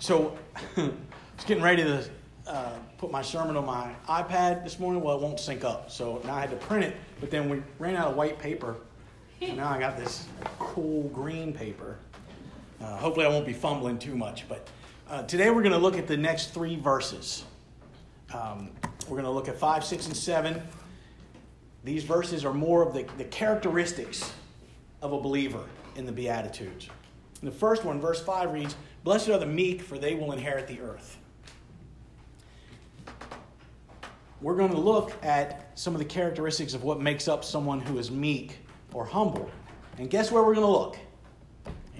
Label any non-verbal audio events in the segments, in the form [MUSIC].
So, [LAUGHS] I was getting ready to uh, put my sermon on my iPad this morning. Well, it won't sync up. So now I had to print it, but then we ran out of white paper. So now I got this cool green paper. Uh, hopefully, I won't be fumbling too much. But uh, today we're going to look at the next three verses. Um, we're going to look at 5, 6, and 7. These verses are more of the, the characteristics of a believer in the Beatitudes. And the first one, verse 5 reads, Blessed are the meek, for they will inherit the earth. We're going to look at some of the characteristics of what makes up someone who is meek or humble. And guess where we're going to look?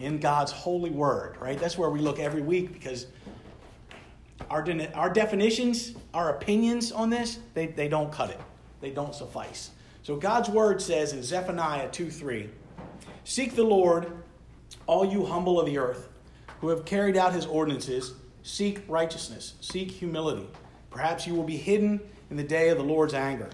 In God's holy word, right? That's where we look every week because our, our definitions, our opinions on this, they, they don't cut it. They don't suffice. So God's word says in Zephaniah 2 3, Seek the Lord, all you humble of the earth, who have carried out his ordinances, seek righteousness, seek humility. Perhaps you will be hidden in the day of the Lord's anger.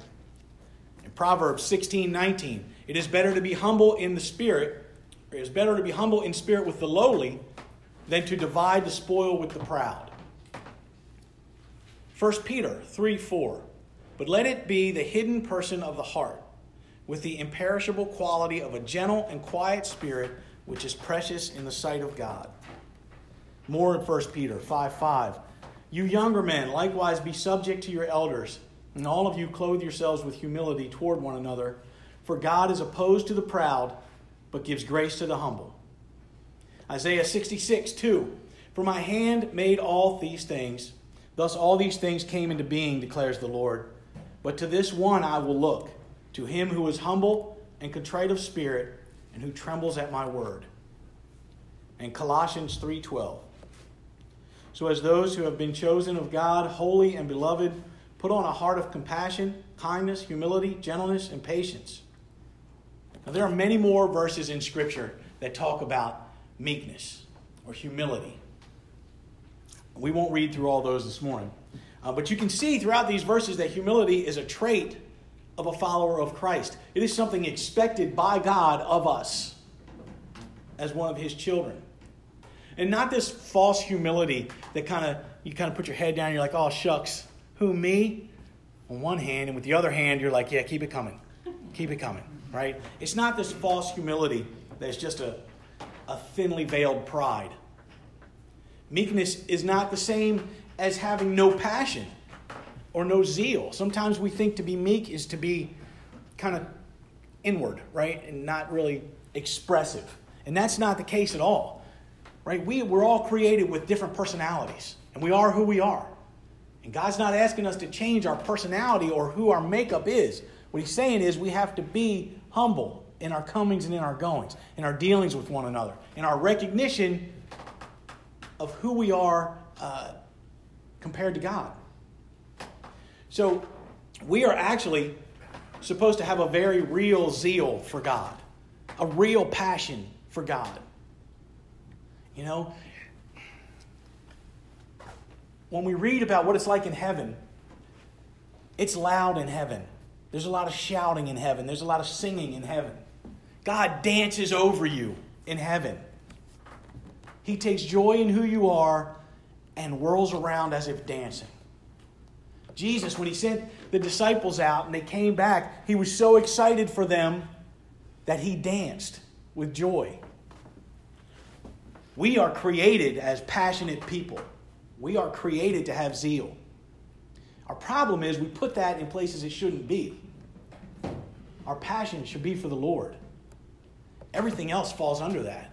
In Proverbs 16 19, it is better to be humble in the spirit, it is better to be humble in spirit with the lowly than to divide the spoil with the proud. 1 Peter 3 4, but let it be the hidden person of the heart, with the imperishable quality of a gentle and quiet spirit, which is precious in the sight of God. More in 1 Peter 5 5. You younger men, likewise be subject to your elders, and all of you clothe yourselves with humility toward one another, for God is opposed to the proud, but gives grace to the humble. Isaiah 66 2. For my hand made all these things, thus all these things came into being, declares the Lord. But to this one I will look, to him who is humble and contrite of spirit, and who trembles at my word. And Colossians 3:12. So, as those who have been chosen of God, holy and beloved, put on a heart of compassion, kindness, humility, gentleness, and patience. Now, there are many more verses in Scripture that talk about meekness or humility. We won't read through all those this morning. Uh, but you can see throughout these verses that humility is a trait of a follower of Christ. It is something expected by God of us as one of His children. And not this false humility that kind of you kind of put your head down, you're like, oh shucks, who me? On one hand, and with the other hand, you're like, yeah, keep it coming. Keep it coming. Right? It's not this false humility that's just a, a thinly veiled pride. Meekness is not the same as having no passion or no zeal. Sometimes we think to be meek is to be kind of inward, right? And not really expressive. And that's not the case at all right? We, we're all created with different personalities, and we are who we are. And God's not asking us to change our personality or who our makeup is. What He's saying is we have to be humble in our comings and in our goings, in our dealings with one another, in our recognition of who we are uh, compared to God. So we are actually supposed to have a very real zeal for God, a real passion for God. You know, when we read about what it's like in heaven, it's loud in heaven. There's a lot of shouting in heaven, there's a lot of singing in heaven. God dances over you in heaven. He takes joy in who you are and whirls around as if dancing. Jesus, when he sent the disciples out and they came back, he was so excited for them that he danced with joy. We are created as passionate people. We are created to have zeal. Our problem is we put that in places it shouldn't be. Our passion should be for the Lord. Everything else falls under that.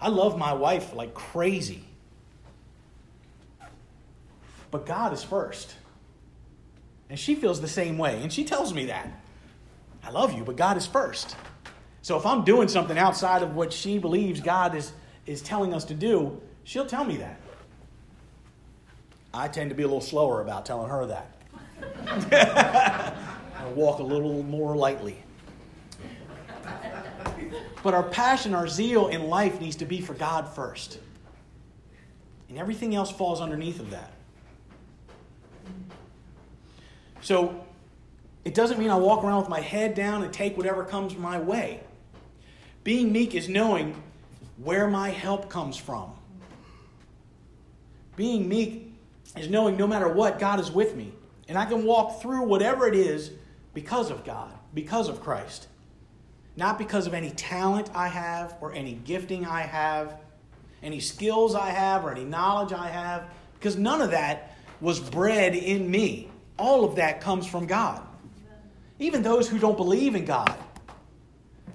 I love my wife like crazy. But God is first. And she feels the same way. And she tells me that. I love you, but God is first. So if I'm doing something outside of what she believes God is is telling us to do, she'll tell me that. I tend to be a little slower about telling her that. [LAUGHS] I walk a little more lightly. But our passion, our zeal in life needs to be for God first. And everything else falls underneath of that. So it doesn't mean I walk around with my head down and take whatever comes my way. Being meek is knowing where my help comes from. Being meek is knowing no matter what, God is with me. And I can walk through whatever it is because of God, because of Christ. Not because of any talent I have or any gifting I have, any skills I have or any knowledge I have, because none of that was bred in me. All of that comes from God. Even those who don't believe in God,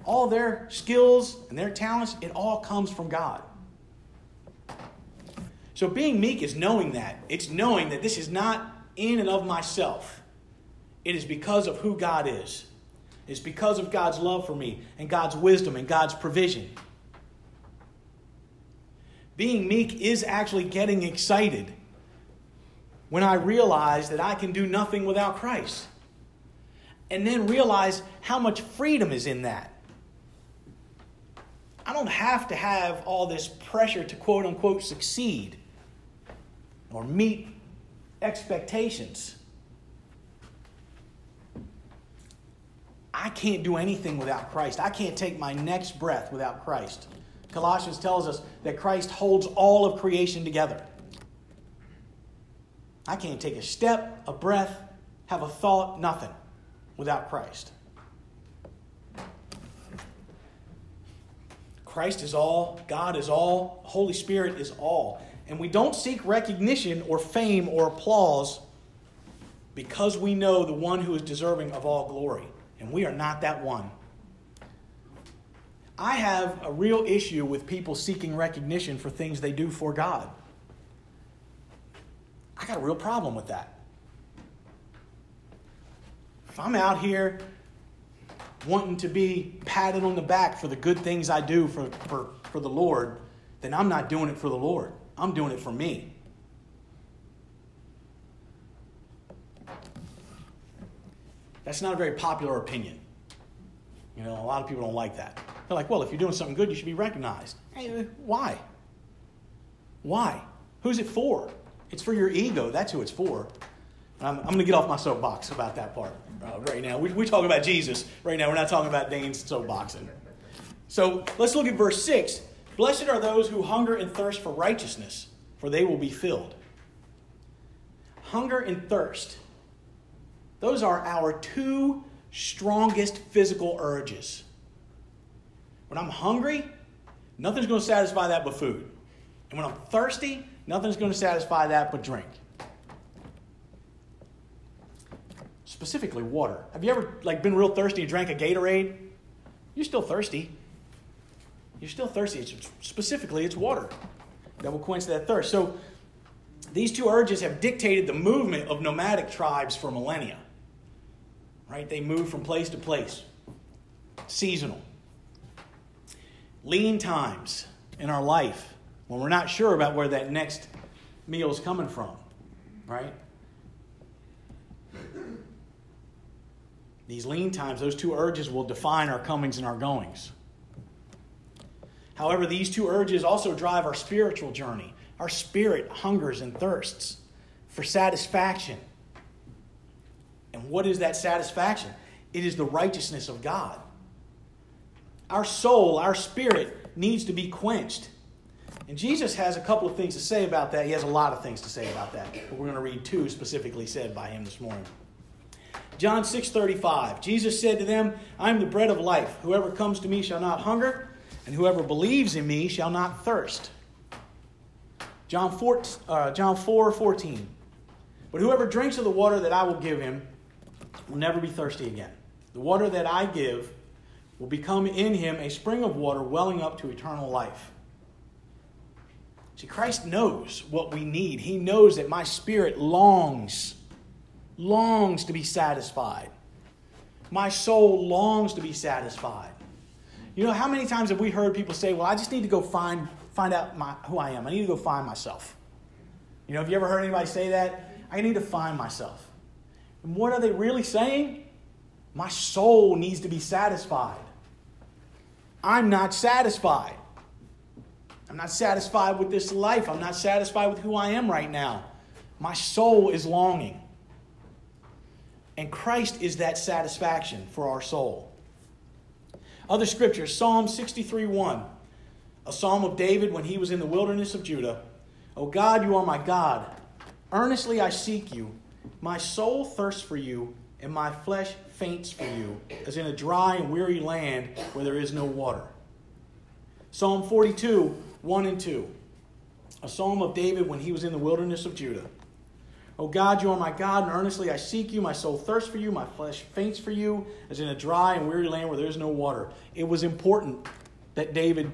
all their skills and their talents, it all comes from God. So being meek is knowing that. It's knowing that this is not in and of myself. It is because of who God is. It's because of God's love for me and God's wisdom and God's provision. Being meek is actually getting excited when I realize that I can do nothing without Christ. And then realize how much freedom is in that. I don't have to have all this pressure to quote unquote succeed or meet expectations. I can't do anything without Christ. I can't take my next breath without Christ. Colossians tells us that Christ holds all of creation together. I can't take a step, a breath, have a thought, nothing without Christ. Christ is all, God is all, Holy Spirit is all. And we don't seek recognition or fame or applause because we know the one who is deserving of all glory. And we are not that one. I have a real issue with people seeking recognition for things they do for God. I got a real problem with that. If I'm out here wanting to be patted on the back for the good things I do for, for, for the Lord, then I'm not doing it for the Lord. I'm doing it for me. That's not a very popular opinion. You know, a lot of people don't like that. They're like, well, if you're doing something good, you should be recognized. Hey, why? Why? Who's it for? It's for your ego. That's who it's for. I'm, I'm going to get off my soapbox about that part uh, right now. We, we talk about Jesus right now. We're not talking about Dane's soapboxing. So let's look at verse 6. Blessed are those who hunger and thirst for righteousness, for they will be filled. Hunger and thirst. Those are our two strongest physical urges. When I'm hungry, nothing's going to satisfy that but food. And when I'm thirsty, nothing's going to satisfy that but drink. Specifically, water. Have you ever like been real thirsty and drank a Gatorade? You're still thirsty. You're still thirsty. It's, specifically, it's water that will quench that thirst. So, these two urges have dictated the movement of nomadic tribes for millennia. Right? They move from place to place, seasonal. Lean times in our life when we're not sure about where that next meal is coming from, right? These lean times, those two urges will define our comings and our goings. However, these two urges also drive our spiritual journey. Our spirit hungers and thirsts for satisfaction. And what is that satisfaction? It is the righteousness of God. Our soul, our spirit needs to be quenched. And Jesus has a couple of things to say about that. He has a lot of things to say about that. But we're going to read two specifically said by him this morning. John 6:35. Jesus said to them, "I am the bread of life. Whoever comes to me shall not hunger, and whoever believes in me shall not thirst." John 4, uh, John 4 14. But whoever drinks of the water that I will give him will never be thirsty again. The water that I give will become in him a spring of water welling up to eternal life. See, Christ knows what we need. He knows that my spirit longs, longs to be satisfied. My soul longs to be satisfied. You know, how many times have we heard people say, Well, I just need to go find, find out my, who I am? I need to go find myself. You know, have you ever heard anybody say that? I need to find myself. And what are they really saying? My soul needs to be satisfied. I'm not satisfied. I'm not satisfied with this life. I'm not satisfied with who I am right now. My soul is longing. And Christ is that satisfaction for our soul. Other scriptures Psalm 63 1, a psalm of David when he was in the wilderness of Judah. O God, you are my God. Earnestly I seek you. My soul thirsts for you, and my flesh faints for you, as in a dry and weary land where there is no water. Psalm 42, 1 and 2. A psalm of David when he was in the wilderness of Judah. O God, you are my God, and earnestly I seek you. My soul thirsts for you, my flesh faints for you, as in a dry and weary land where there is no water. It was important that David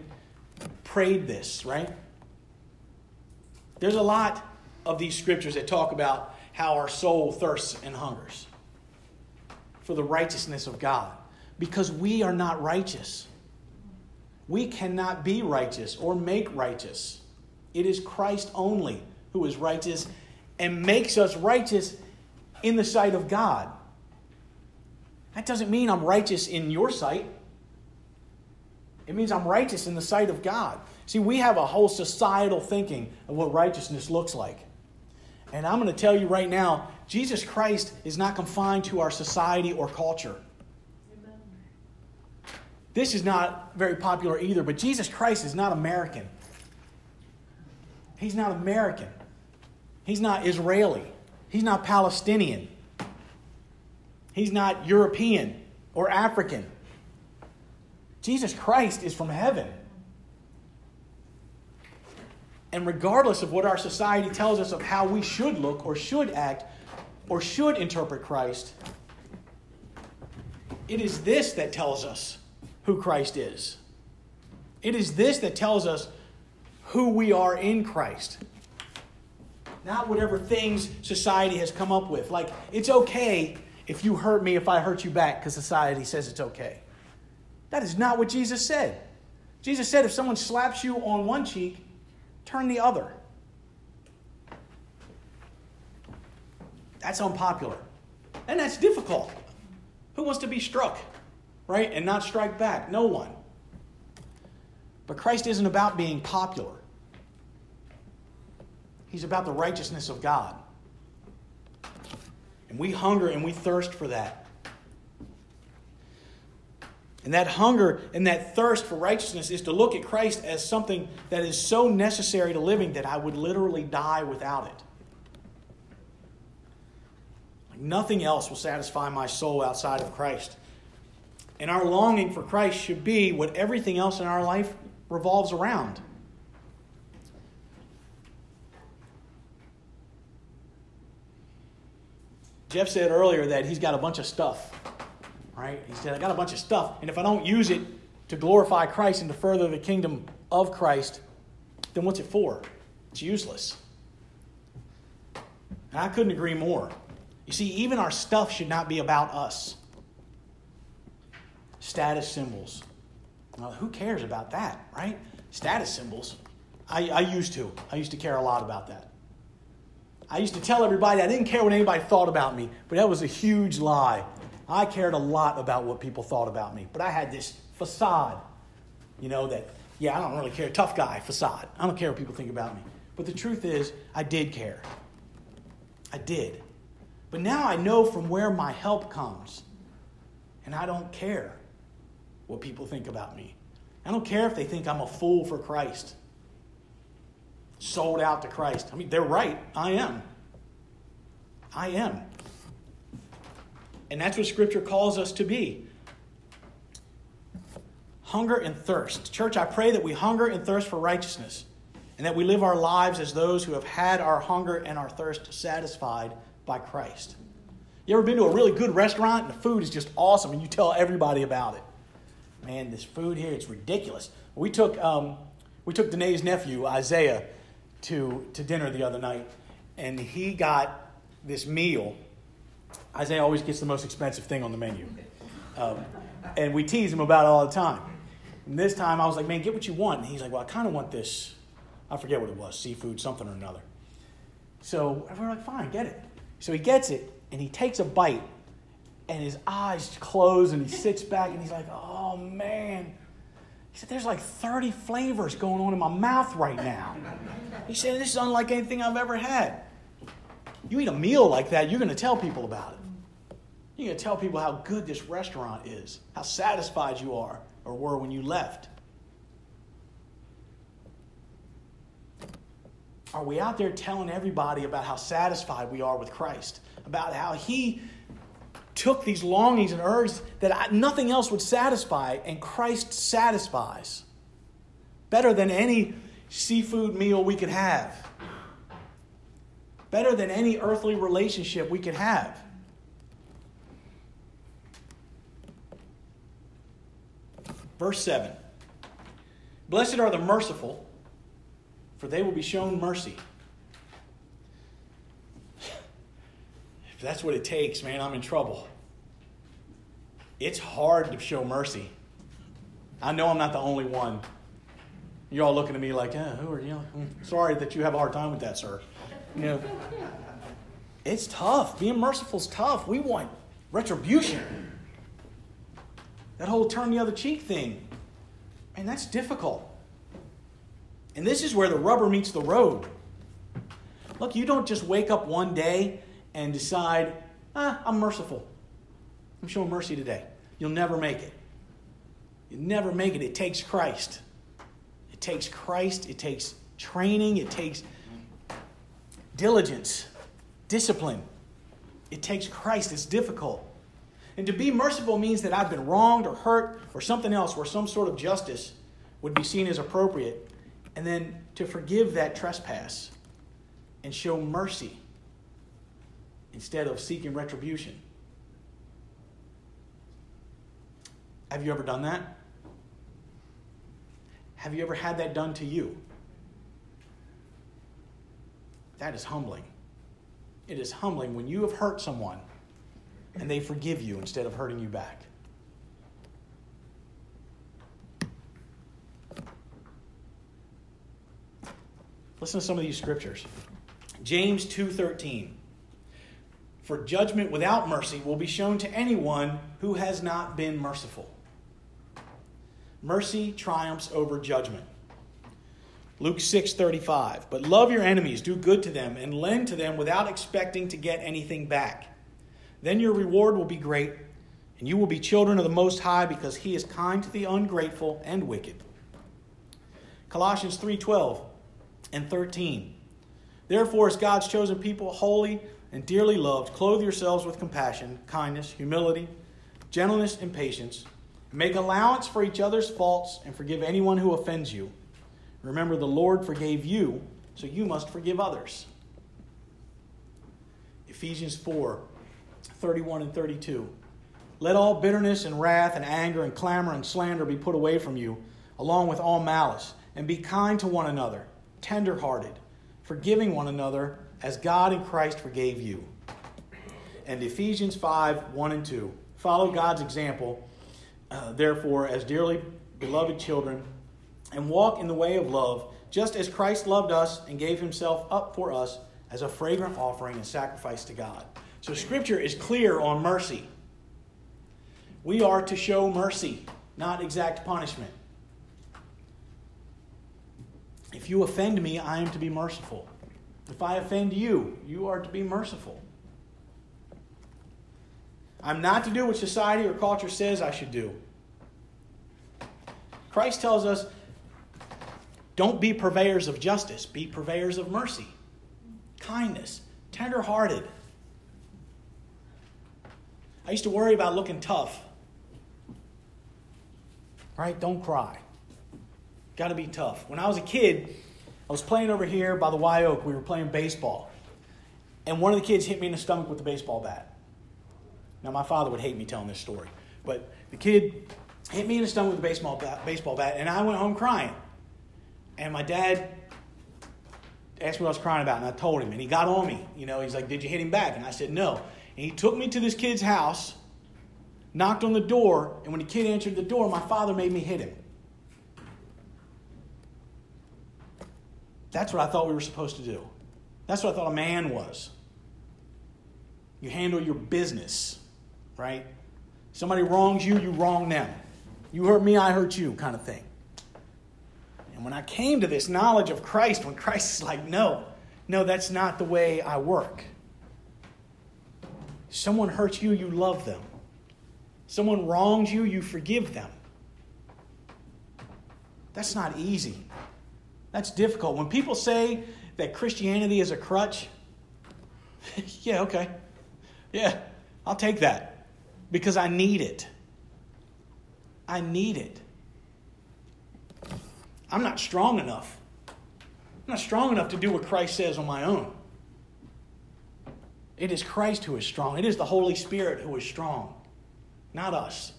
prayed this, right? There's a lot of these scriptures that talk about how our soul thirsts and hungers for the righteousness of God because we are not righteous. We cannot be righteous or make righteous. It is Christ only who is righteous and makes us righteous in the sight of God. That doesn't mean I'm righteous in your sight. It means I'm righteous in the sight of God. See, we have a whole societal thinking of what righteousness looks like. And I'm going to tell you right now Jesus Christ is not confined to our society or culture. This is not very popular either, but Jesus Christ is not American. He's not American. He's not Israeli. He's not Palestinian. He's not European or African. Jesus Christ is from heaven. And regardless of what our society tells us of how we should look or should act or should interpret Christ, it is this that tells us who Christ is. It is this that tells us who we are in Christ. Not whatever things society has come up with. Like, it's okay if you hurt me if I hurt you back because society says it's okay. That is not what Jesus said. Jesus said if someone slaps you on one cheek, turn the other. That's unpopular. And that's difficult. Who wants to be struck, right? And not strike back? No one. But Christ isn't about being popular, He's about the righteousness of God. And we hunger and we thirst for that. And that hunger and that thirst for righteousness is to look at Christ as something that is so necessary to living that I would literally die without it. Like nothing else will satisfy my soul outside of Christ. And our longing for Christ should be what everything else in our life revolves around. Jeff said earlier that he's got a bunch of stuff right? He said, I got a bunch of stuff, and if I don't use it to glorify Christ and to further the kingdom of Christ, then what's it for? It's useless. And I couldn't agree more. You see, even our stuff should not be about us. Status symbols. Well, who cares about that, right? Status symbols. I, I used to. I used to care a lot about that. I used to tell everybody I didn't care what anybody thought about me, but that was a huge lie. I cared a lot about what people thought about me, but I had this facade, you know, that, yeah, I don't really care, tough guy facade. I don't care what people think about me. But the truth is, I did care. I did. But now I know from where my help comes, and I don't care what people think about me. I don't care if they think I'm a fool for Christ, sold out to Christ. I mean, they're right. I am. I am. And that's what Scripture calls us to be hunger and thirst. Church, I pray that we hunger and thirst for righteousness and that we live our lives as those who have had our hunger and our thirst satisfied by Christ. You ever been to a really good restaurant and the food is just awesome and you tell everybody about it? Man, this food here, it's ridiculous. We took, um, we took Danae's nephew, Isaiah, to, to dinner the other night, and he got this meal Isaiah always gets the most expensive thing on the menu. Um, and we tease him about it all the time. And this time I was like, man, get what you want. And he's like, well, I kind of want this. I forget what it was seafood, something or another. So we're like, fine, get it. So he gets it and he takes a bite and his eyes close and he sits back and he's like, oh man. He said, there's like 30 flavors going on in my mouth right now. He said, this is unlike anything I've ever had. You eat a meal like that, you're going to tell people about it. You're going to tell people how good this restaurant is, how satisfied you are or were when you left. are we out there telling everybody about how satisfied we are with Christ? About how He took these longings and urges that nothing else would satisfy, and Christ satisfies better than any seafood meal we could have, better than any earthly relationship we could have. Verse 7 Blessed are the merciful, for they will be shown mercy. If that's what it takes, man, I'm in trouble. It's hard to show mercy. I know I'm not the only one. You're all looking at me like, who are you? Hmm, sorry that you have a hard time with that, sir. You know, it's tough. Being merciful is tough. We want retribution. That whole turn the other cheek thing. And that's difficult. And this is where the rubber meets the road. Look, you don't just wake up one day and decide, ah, I'm merciful. I'm showing mercy today. You'll never make it. You never make it. It takes Christ. It takes Christ. It takes training. It takes diligence, discipline. It takes Christ. It's difficult. And to be merciful means that I've been wronged or hurt or something else where some sort of justice would be seen as appropriate. And then to forgive that trespass and show mercy instead of seeking retribution. Have you ever done that? Have you ever had that done to you? That is humbling. It is humbling when you have hurt someone and they forgive you instead of hurting you back. Listen to some of these scriptures. James 2:13 For judgment without mercy will be shown to anyone who has not been merciful. Mercy triumphs over judgment. Luke 6:35 But love your enemies, do good to them and lend to them without expecting to get anything back. Then your reward will be great, and you will be children of the Most High because he is kind to the ungrateful and wicked. Colossians 3:12 and 13. Therefore, as God's chosen people, holy and dearly loved, clothe yourselves with compassion, kindness, humility, gentleness, and patience. Make allowance for each other's faults and forgive anyone who offends you. Remember, the Lord forgave you, so you must forgive others. Ephesians 4 31 and 32. Let all bitterness and wrath and anger and clamor and slander be put away from you, along with all malice, and be kind to one another, tenderhearted, forgiving one another, as God in Christ forgave you. And Ephesians 5 1 and 2. Follow God's example, uh, therefore, as dearly beloved children, and walk in the way of love, just as Christ loved us and gave himself up for us as a fragrant offering and sacrifice to God. So Scripture is clear on mercy. We are to show mercy, not exact punishment. If you offend me, I am to be merciful. If I offend you, you are to be merciful. I'm not to do what society or culture says I should do. Christ tells us don't be purveyors of justice, be purveyors of mercy, kindness, tenderhearted. I used to worry about looking tough. Right? Don't cry. Got to be tough. When I was a kid, I was playing over here by the Y Oak. We were playing baseball. And one of the kids hit me in the stomach with a baseball bat. Now, my father would hate me telling this story. But the kid hit me in the stomach with a baseball bat, baseball bat and I went home crying. And my dad asked me what I was crying about, and I told him. And he got on me. You know, he's like, Did you hit him back? And I said, No. And he took me to this kid's house, knocked on the door, and when the kid answered the door, my father made me hit him. That's what I thought we were supposed to do. That's what I thought a man was. You handle your business, right? Somebody wrongs you, you wrong them. You hurt me, I hurt you, kind of thing. And when I came to this knowledge of Christ, when Christ is like, no, no, that's not the way I work. Someone hurts you, you love them. Someone wrongs you, you forgive them. That's not easy. That's difficult. When people say that Christianity is a crutch, [LAUGHS] yeah, okay. Yeah, I'll take that because I need it. I need it. I'm not strong enough. I'm not strong enough to do what Christ says on my own. It is Christ who is strong. It is the Holy Spirit who is strong, not us.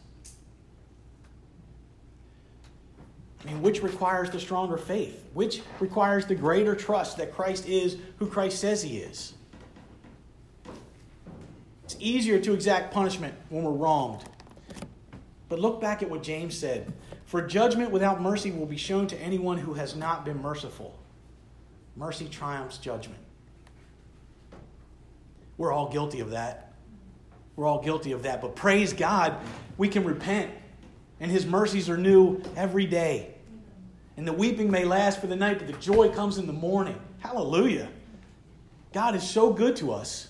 I mean, which requires the stronger faith? Which requires the greater trust that Christ is who Christ says he is? It's easier to exact punishment when we're wronged. But look back at what James said For judgment without mercy will be shown to anyone who has not been merciful. Mercy triumphs judgment. We're all guilty of that. We're all guilty of that. But praise God, we can repent, and His mercies are new every day. And the weeping may last for the night, but the joy comes in the morning. Hallelujah. God is so good to us.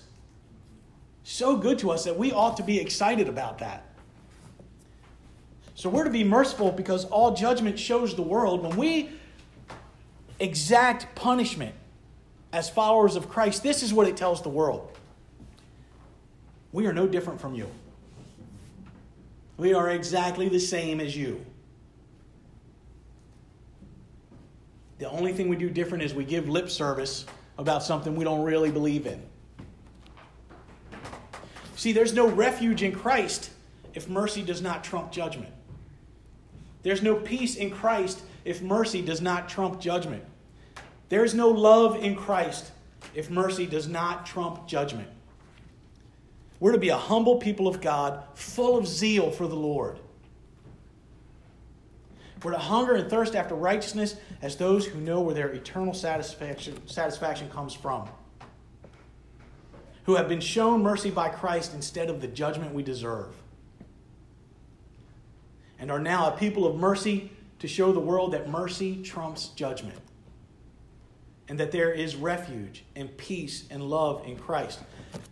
So good to us that we ought to be excited about that. So we're to be merciful because all judgment shows the world. When we exact punishment as followers of Christ, this is what it tells the world. We are no different from you. We are exactly the same as you. The only thing we do different is we give lip service about something we don't really believe in. See, there's no refuge in Christ if mercy does not trump judgment. There's no peace in Christ if mercy does not trump judgment. There's no love in Christ if mercy does not trump judgment. We're to be a humble people of God, full of zeal for the Lord. We're to hunger and thirst after righteousness as those who know where their eternal satisfaction, satisfaction comes from, who have been shown mercy by Christ instead of the judgment we deserve, and are now a people of mercy to show the world that mercy trumps judgment, and that there is refuge and peace and love in Christ.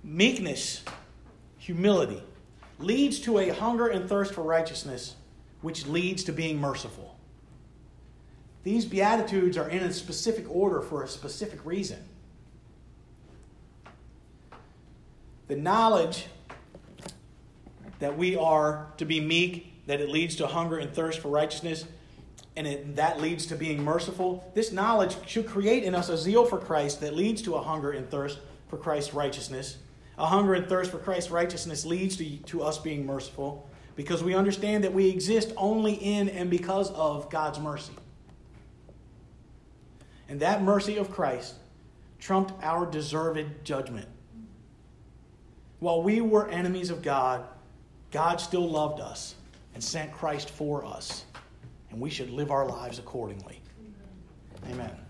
Meekness, humility, leads to a hunger and thirst for righteousness which leads to being merciful. These Beatitudes are in a specific order for a specific reason. The knowledge that we are to be meek, that it leads to hunger and thirst for righteousness, and it, that leads to being merciful, this knowledge should create in us a zeal for Christ that leads to a hunger and thirst for Christ's righteousness. A hunger and thirst for Christ's righteousness leads to, to us being merciful because we understand that we exist only in and because of God's mercy. And that mercy of Christ trumped our deserved judgment. While we were enemies of God, God still loved us and sent Christ for us. And we should live our lives accordingly. Amen.